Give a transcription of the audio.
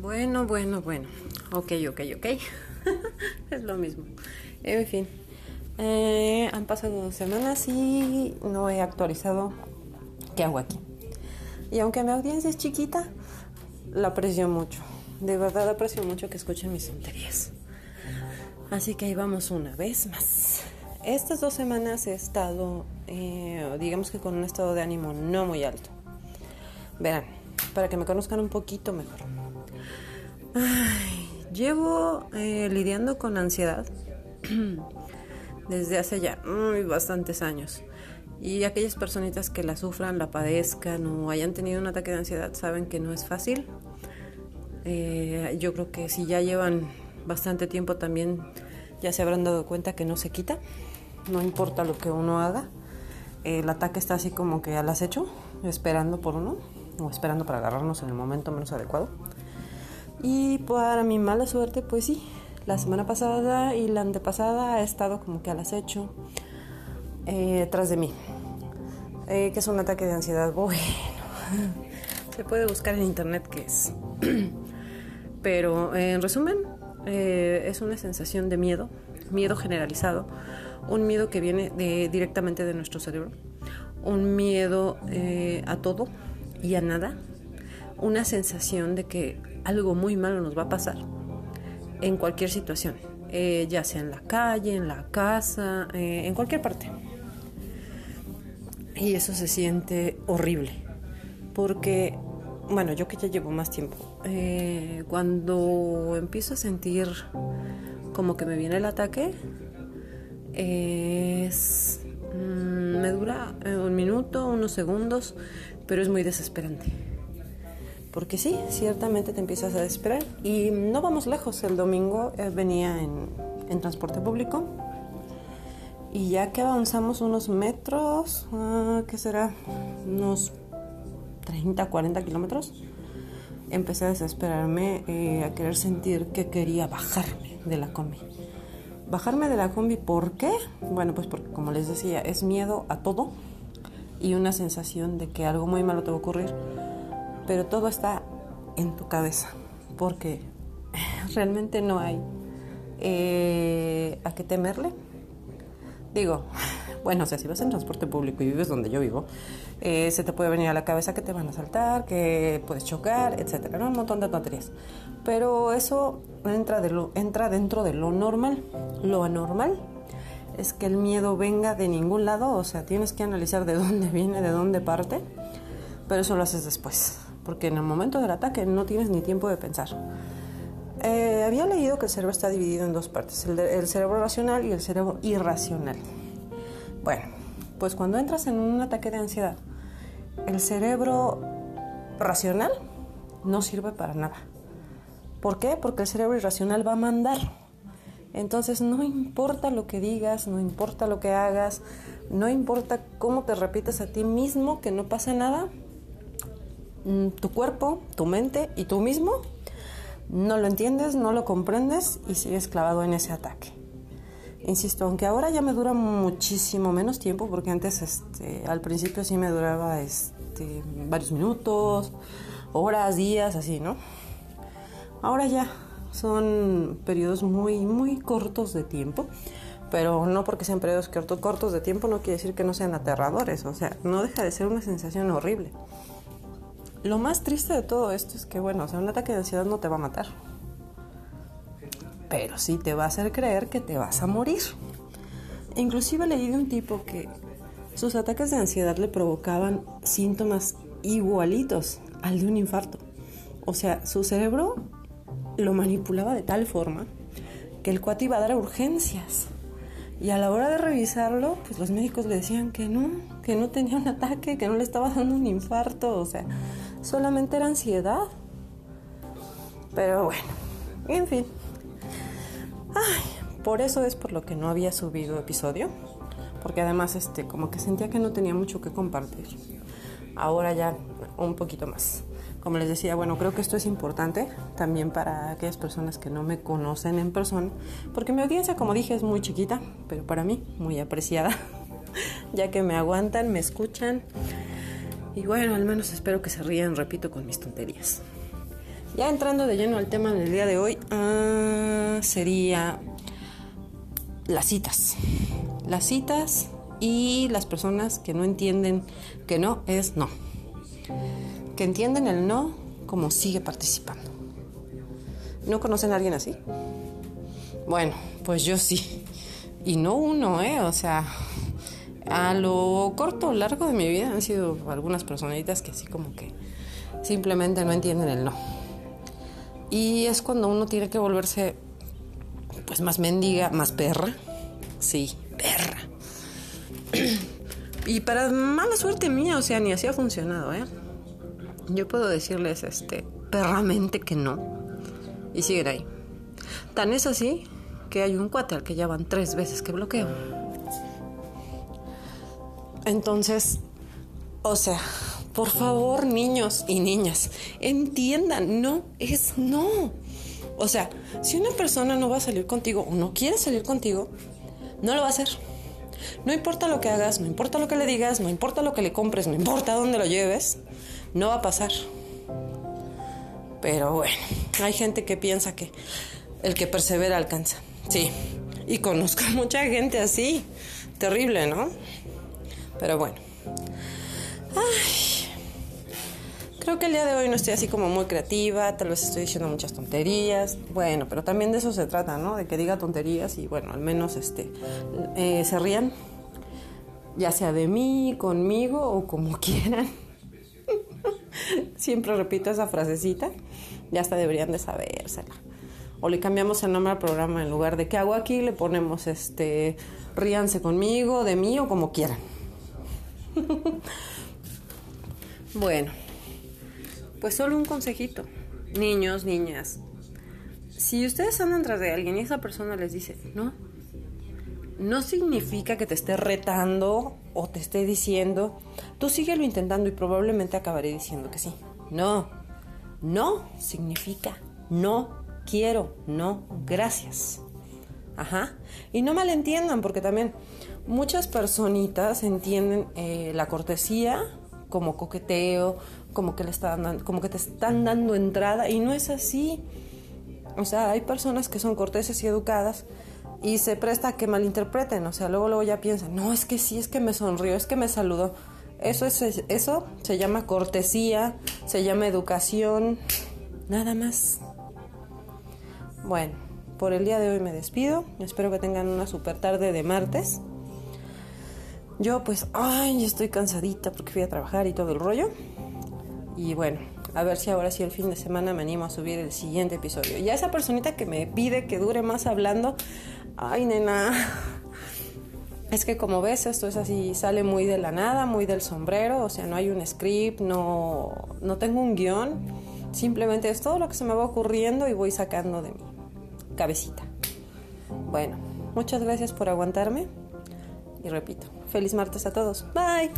Bueno, bueno, bueno. Ok, ok, ok. es lo mismo. En fin. Eh, han pasado dos semanas y no he actualizado qué hago aquí. Y aunque mi audiencia es chiquita, la aprecio mucho. De verdad aprecio mucho que escuchen mis tonterías. Así que ahí vamos una vez más. Estas dos semanas he estado, eh, digamos que con un estado de ánimo no muy alto. Verán, para que me conozcan un poquito mejor. Ay, llevo eh, lidiando con ansiedad desde hace ya bastantes años. Y aquellas personitas que la sufran, la padezcan o hayan tenido un ataque de ansiedad saben que no es fácil. Eh, yo creo que si ya llevan bastante tiempo también ya se habrán dado cuenta que no se quita. No importa lo que uno haga. El ataque está así como que al acecho, esperando por uno o esperando para agarrarnos en el momento menos adecuado. Y para mi mala suerte, pues sí, la semana pasada y la antepasada ha estado como que al acecho eh, tras de mí. Eh, que es un ataque de ansiedad. Bueno, se puede buscar en internet qué es. Pero en resumen, eh, es una sensación de miedo, miedo generalizado, un miedo que viene directamente de nuestro cerebro, un miedo a todo y a nada, una sensación de que algo muy malo nos va a pasar en cualquier situación, eh, ya sea en la calle, en la casa, eh, en cualquier parte. Y eso se siente horrible, porque, bueno, yo que ya llevo más tiempo, eh, cuando empiezo a sentir como que me viene el ataque, es, mm, me dura un minuto, unos segundos, pero es muy desesperante porque sí, ciertamente te empiezas a desesperar. Y no vamos lejos, el domingo eh, venía en, transporte público y ya que avanzamos unos metros, uh, ¿qué será? Unos 30, 40 kilómetros, empecé a desesperarme, eh, a querer sentir que quería bajarme de la combi. Bajarme de la combi, ¿por qué? Bueno, pues porque como les decía, es miedo a todo y una sensación de que algo muy malo te va a ocurrir pero todo está en tu cabeza, porque realmente no hay eh, a qué temerle. Digo, bueno, o sea, si vas en transporte público y vives donde yo vivo, eh, se te puede venir a la cabeza que te van a saltar, que puedes chocar, etcétera. Un montón de tonterías. Pero eso entra, de lo, entra dentro de lo normal. Lo anormal es que el miedo venga de ningún lado, o sea, tienes que analizar de dónde viene, de dónde parte, pero eso lo haces después porque en el momento del ataque no tienes ni tiempo de pensar. Eh, había leído que el cerebro está dividido en dos partes, el, cerebro racional y el cerebro irracional. Bueno, pues cuando entras en un ataque de ansiedad, el cerebro racional no sirve para nada. ¿Por qué? Porque el cerebro irracional va a mandar. Entonces no importa lo que digas, no importa lo que hagas, no importa cómo te repites a ti mismo que no pasa nada, tu cuerpo, tu mente y tú mismo no lo entiendes, no lo comprendes y sigues clavado en ese ataque. Insisto, aunque ahora ya me dura muchísimo menos tiempo, porque antes este, al principio sí me duraba este, varios minutos, horas, días, así, ¿no? Ahora ya son periodos muy, muy cortos de tiempo, pero no porque sean periodos cortos de tiempo no quiere decir que no sean aterradores, o sea, no deja de ser una sensación horrible. Lo más triste de todo esto es que, bueno, o sea, un ataque de ansiedad no te va a matar. Pero sí te va a hacer creer que te vas a morir. Inclusive leí de un tipo que sus ataques de ansiedad le provocaban síntomas igualitos al de un infarto. O sea, su cerebro lo manipulaba de tal forma que el cuate iba a dar urgencias. Y a la hora de revisarlo, pues los médicos le decían que no, que no tenía un ataque, que no le estaba dando un infarto. O sea, solamente era ansiedad. Pero bueno, en fin. Ay, por eso es por lo que no había subido episodio. Porque además, este, como que sentía que no tenía mucho que compartir. Ahora ya un poquito más. Como les decía, bueno, creo que esto es importante también para aquellas personas que no me conocen en persona, porque mi audiencia, como dije, es muy chiquita, pero para mí muy apreciada, ya que me aguantan, me escuchan y bueno, al menos espero que se rían, repito, con mis tonterías. Ya entrando de lleno al tema del día de hoy, ah, sería las citas. Las citas y las personas que no entienden que no es no. Que entienden el no como sigue participando. ¿No conocen a alguien así? Bueno, pues yo sí. Y no uno, ¿eh? O sea, a lo corto o largo de mi vida han sido algunas personitas que así como que simplemente no entienden el no. Y es cuando uno tiene que volverse pues más mendiga, más perra. Sí, perra. y para mala suerte mía, o sea, ni así ha funcionado, ¿eh? Yo puedo decirles este perramente que no. Y siguen ahí. Tan es así que hay un cuate al que ya van tres veces que bloqueo. Entonces, o sea, por favor, niños y niñas, entiendan, no es no. O sea, si una persona no va a salir contigo o no quiere salir contigo, no lo va a hacer. No importa lo que hagas, no importa lo que le digas, no importa lo que le compres, no importa dónde lo lleves, no va a pasar. Pero bueno, hay gente que piensa que el que persevera alcanza. Sí, y conozco mucha gente así. Terrible, ¿no? Pero bueno. Ay, creo que el día de hoy no estoy así como muy creativa, tal vez estoy diciendo muchas tonterías. Bueno, pero también de eso se trata, ¿no? De que diga tonterías y bueno, al menos este eh, se rían, ya sea de mí, conmigo o como quieran. Siempre repito esa frasecita, ya hasta deberían de sabérsela. O le cambiamos el nombre al programa en lugar de ¿qué hago aquí? Le ponemos este ríanse conmigo, de mí o como quieran. bueno, pues solo un consejito. Niños, niñas, si ustedes andan tras de alguien y esa persona les dice, no, no significa que te esté retando o te esté diciendo, tú síguelo intentando y probablemente acabaré diciendo que sí. No, no significa no quiero, no gracias. Ajá. Y no malentiendan porque también muchas personitas entienden eh, la cortesía como coqueteo, como que le están como que te están dando entrada y no es así. O sea, hay personas que son corteses y educadas y se presta a que malinterpreten, o sea, luego luego ya piensan, "No, es que sí, es que me sonrió, es que me saludó." Eso es eso se llama cortesía, se llama educación, nada más. Bueno, por el día de hoy me despido. Espero que tengan una super tarde de martes. Yo pues, ay, estoy cansadita porque fui a trabajar y todo el rollo. Y bueno, a ver si ahora sí el fin de semana me animo a subir el siguiente episodio. Y a esa personita que me pide que dure más hablando, ay nena, es que como ves esto es así, sale muy de la nada, muy del sombrero, o sea, no hay un script, no, no tengo un guion, simplemente es todo lo que se me va ocurriendo y voy sacando de mi cabecita. Bueno, muchas gracias por aguantarme y repito, feliz martes a todos. Bye.